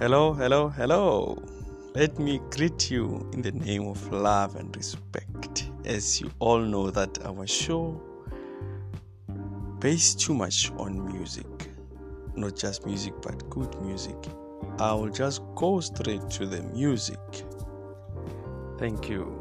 Hello, hello, hello. Let me greet you in the name of love and respect. As you all know that our show based too much on music. Not just music but good music. I will just go straight to the music. Thank you.